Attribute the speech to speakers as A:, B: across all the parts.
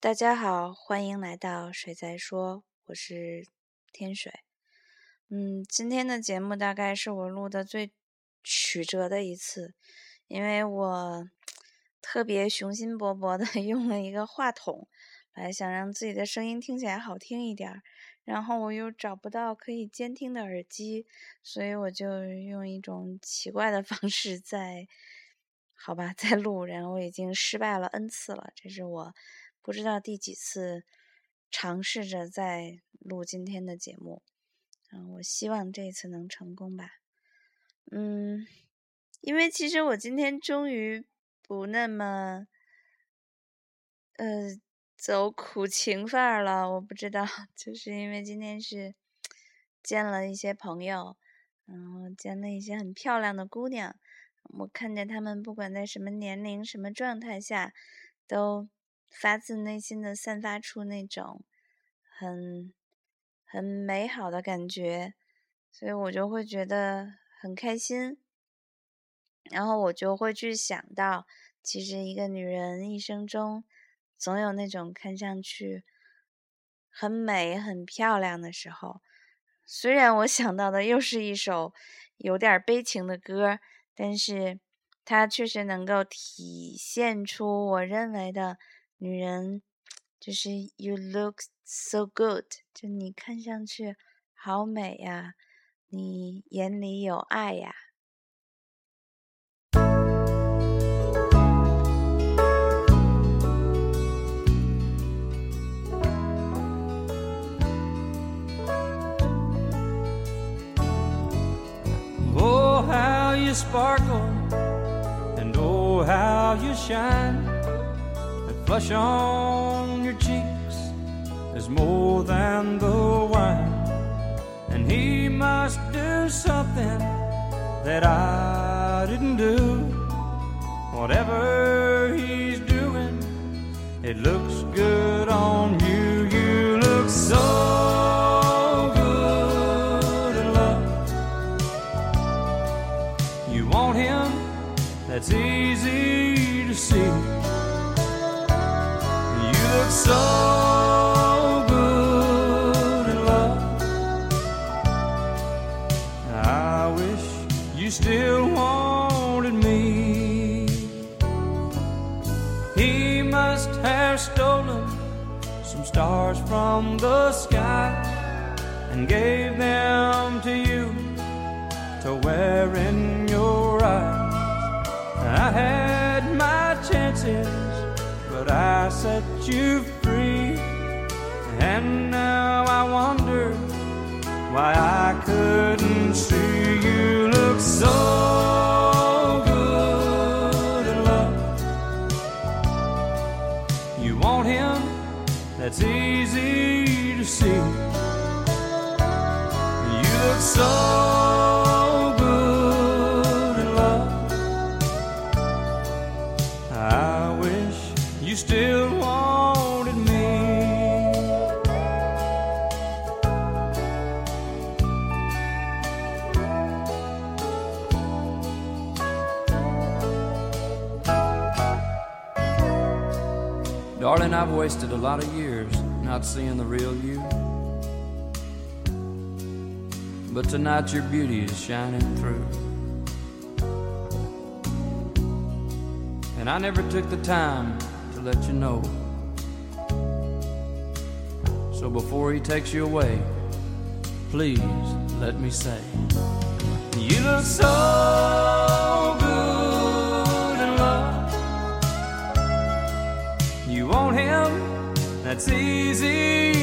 A: 大家好，欢迎来到水在说，我是天水。嗯，今天的节目大概是我录的最曲折的一次，因为我 特别雄心勃勃的 用了一个话筒，来想让自己的声音听起来好听一点，然后我又找不到可以监听的耳机，所以我就用一种奇怪的 方式在，好吧，在录，然后我已经失败了 n 次了，这是我。不知道第几次尝试着在录今天的节目，嗯，我希望这次能成功吧。嗯，因为其实我今天终于不那么呃走苦情范儿了。我不知道，就是因为今天是见了一些朋友，然后见了一些很漂亮的姑娘，我看见她们不管在什么年龄、什么状态下都。发自内心的散发出那种很很美好的感觉，所以我就会觉得很开心。然后我就会去想到，其实一个女人一生中总有那种看上去很美、很漂亮的时候。虽然我想到的又是一首有点悲情的歌，但是它确实能够体现出我认为的。女人就是 you look so good，就你看上去好美呀，你眼里有爱呀。You sparkle and oh how you shine. The flush on your cheeks is more than the wine. And he must do something that I didn't do. Whatever he's doing, it looks good on you. You look so and gave them to you to wear in your eyes. I had my chances but I set you free. And now I wonder why I couldn't see you look so good in love. You want him, that's easy to see. Darling, I've wasted a lot of years not seeing the real you. But tonight your beauty is shining through. And I never took the time to let you know. So before he takes you away, please let me say, You look so good in love. You want him, that's easy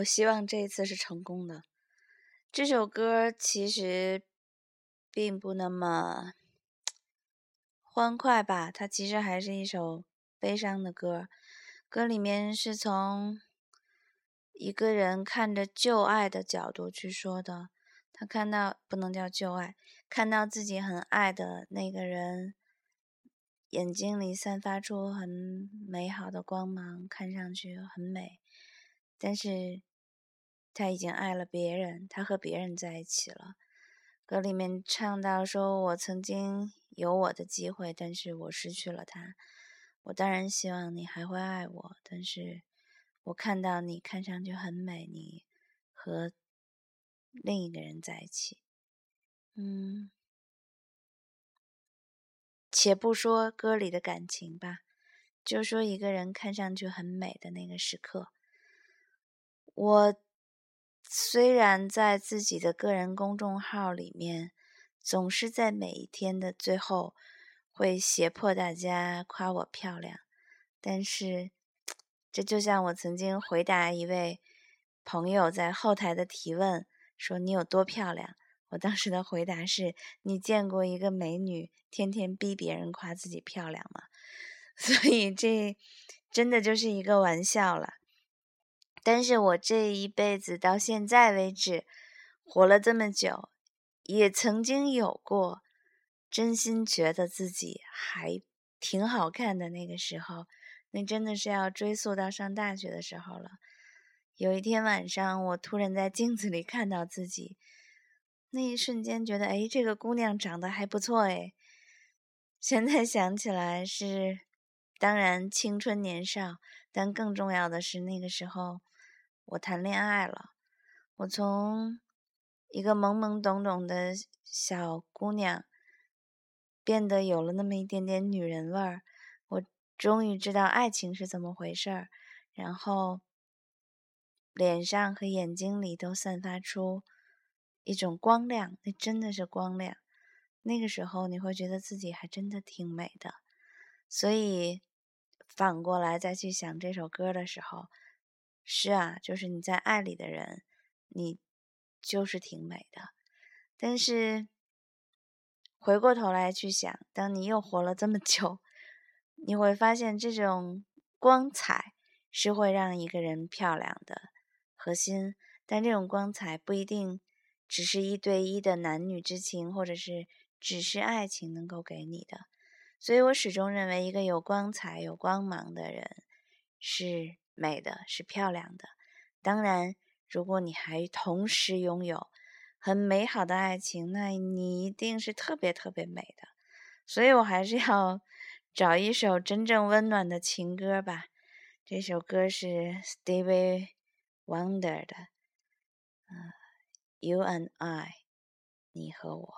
A: 我希望这一次是成功的。这首歌其实并不那么
B: 欢快吧，它其实还是一首悲伤的歌。歌里面是从一个人看着旧爱的角度去说的。他看到不能叫旧爱，看到自己很爱的那个人眼睛里散发出很美好的光芒，看上去很美，但是他已经爱了别人，他和别人在一起了。歌里面唱到说：“我曾经有我的机会，但是我失去了他。我当然希望你还会爱我，但是我看到你看上去很美，你和。”另一个人在一起，嗯，且不说歌里的感情吧，就说一个人看上去很美的那个时刻。我虽然在自己的个人公众号里面，总是在每一天的最后会胁迫大家夸我漂亮，但是这就像我曾经回答一位朋友在后台的提问。说你有多漂亮？我当时的回答是：你见过一个美女天天逼别人夸自己漂亮吗？所以这真的就是一个玩笑了。但是我这一辈子到现在为止，活了这么久，也曾经有过真心觉得自己还挺好看的那个时候。那真的是要追溯到上大学的时候了。有一天晚上，我突然在镜子里看到自己，那一瞬间觉得，哎，这个姑娘长得还不错，哎。现在想起来是，当然青春年少，但更重要的是那个时候我谈恋爱了，我从一个懵懵懂懂的小姑娘，变得有了那么一点点女人味儿，我终于知道爱情是怎么回事儿，然后。脸上和眼睛里都散发出一种光亮，那真的是光亮。那个时候你会觉得自己还真的挺美的。所以反过来再去想这首歌的时候，是啊，就是你在爱里的人，你就是挺美的。但是回过头来去想，当你又活了这么久，你会发现这种光彩是会让一个人漂亮的。核心，但这种光彩不一定只是一对一的男女之情，或者是只是爱情能够给你的。所以我始终认为，一个有光彩、有光芒的人是美的，是漂亮的。当然，如果你还同时拥有很美好的爱情，那你一定是特别特别美的。所以我还是要 找一首真正温暖的情歌吧。这首歌是 Stevie。Wondered，，You and I，你和我。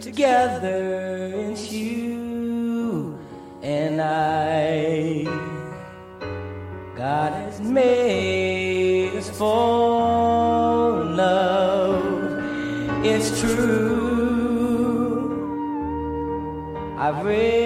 C: Together it's you and I. God has made us fall in love. It's true. I've really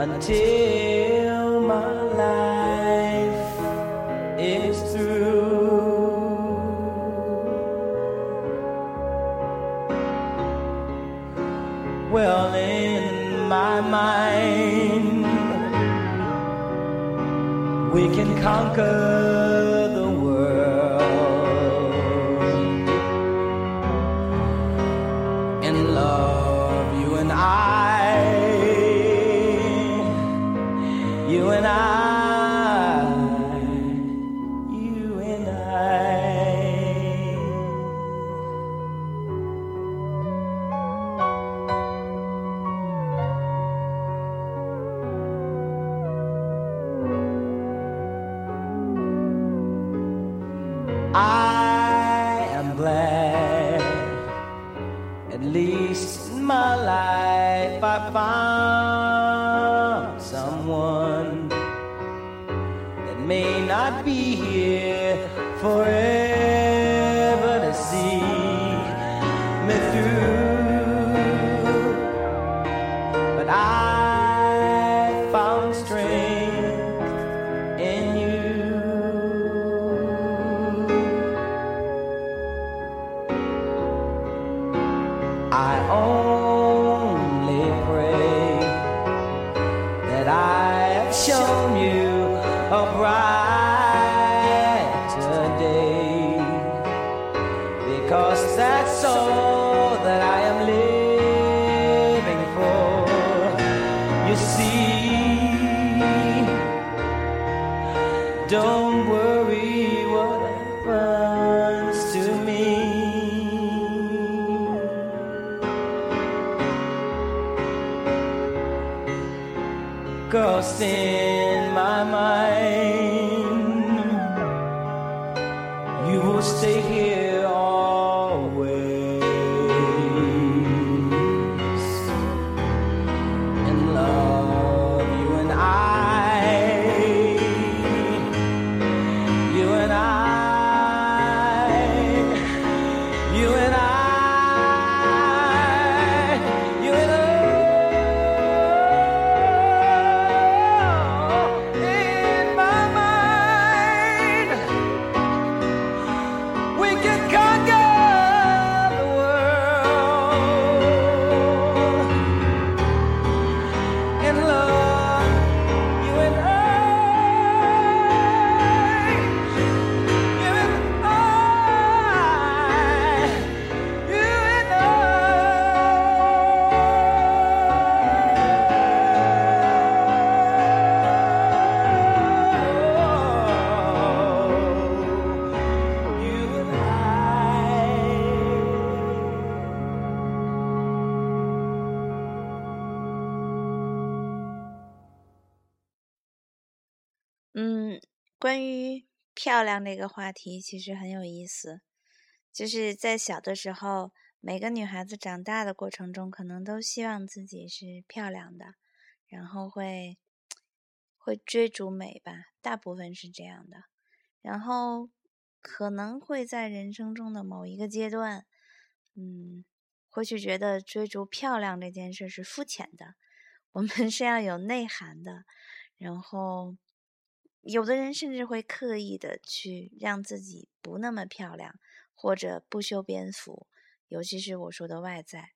C: until my life is through? well in my mind. We can conquer you and I, not be here forever to see me through. But I found strength in you. I only pray that I have shown you Cause in my mind, you will stay here
B: 关于漂亮这个话题其实很有意思，就是在小的时候，每个女孩子长大的过程中，可能都希望自己是漂亮的，然后会会追逐美吧，大部分是这样的，然后可能会在人生中的某一个阶段，嗯，会去觉得追逐漂亮这件事是肤浅的，我们是要有内涵的，然后。有的人甚至会刻意的去让自己不那么漂亮，或者不修边幅，尤其是我说的外在。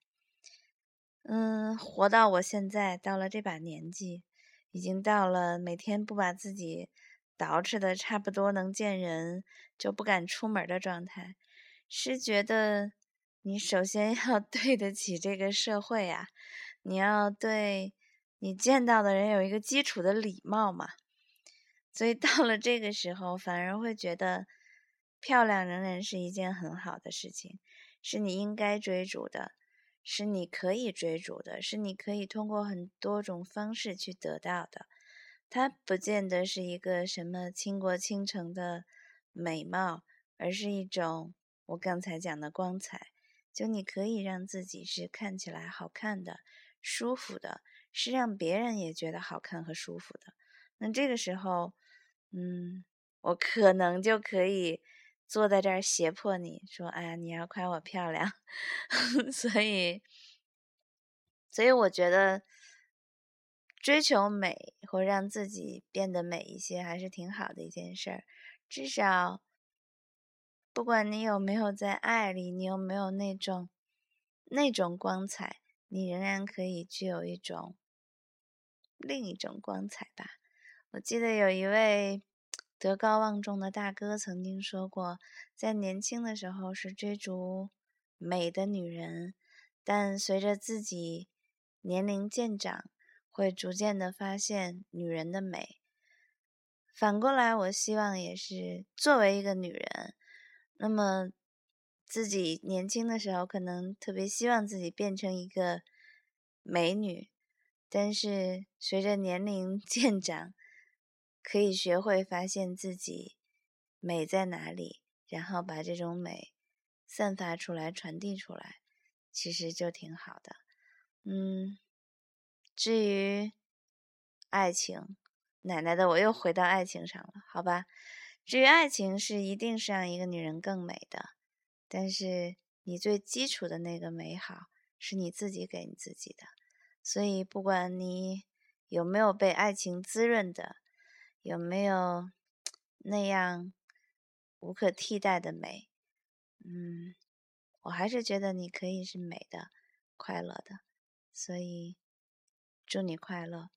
B: 嗯，活到我现在到了这把年纪，已经到了每天不把自己捯饬的差不多能见人就不敢出门的状态，是觉得你首先要 对得起这个社会啊，你要对你见到的人有一个基础的礼貌嘛。所以到了这个时候，反而会觉得漂亮仍然是一件很好的事情，是你应该追逐的，是你可以追逐的，是你可以通过很多种方式去得到的。它不见得是一个什么倾国倾城的美貌，而是一种我刚才讲的光彩。就你可以让自己是看起来好看的、舒服的，是让别人也觉得好看和舒服的。那这个时候，嗯，我可能就可以坐在这儿胁迫你说：“哎呀，你要夸我漂亮。” 所以，所以我觉得追求美或让自己变得美一些，还是挺好的一件事儿。至少，不管你有没有在爱里，你有没有那种那种光彩，你仍然可以具有一种另一种光彩吧。我记得有一位德高望重的大哥曾经说过，在年轻的时候是追逐美的女人，但随着自己年龄渐长，会逐渐的发现女人的美。反过来，我希望也是作为一个女人，那么自己年轻的时候可能特别希望自己变成一个美女，但是随着年龄 渐长，可以学会发现自己美在哪里，然后把这种美散发出来、传递出来，其实就挺好的。嗯，至于爱情。奶奶的，我又回到爱情上了，好吧。至于爱情，是一定是让一个女人更美的，但是你最基础的那个美好，是你自己给你自己的。所以，不管你有没有被爱情滋润的，有没有那样无可替代的美，嗯，我还是觉得你可以是美的、快乐的。所以，祝你快乐。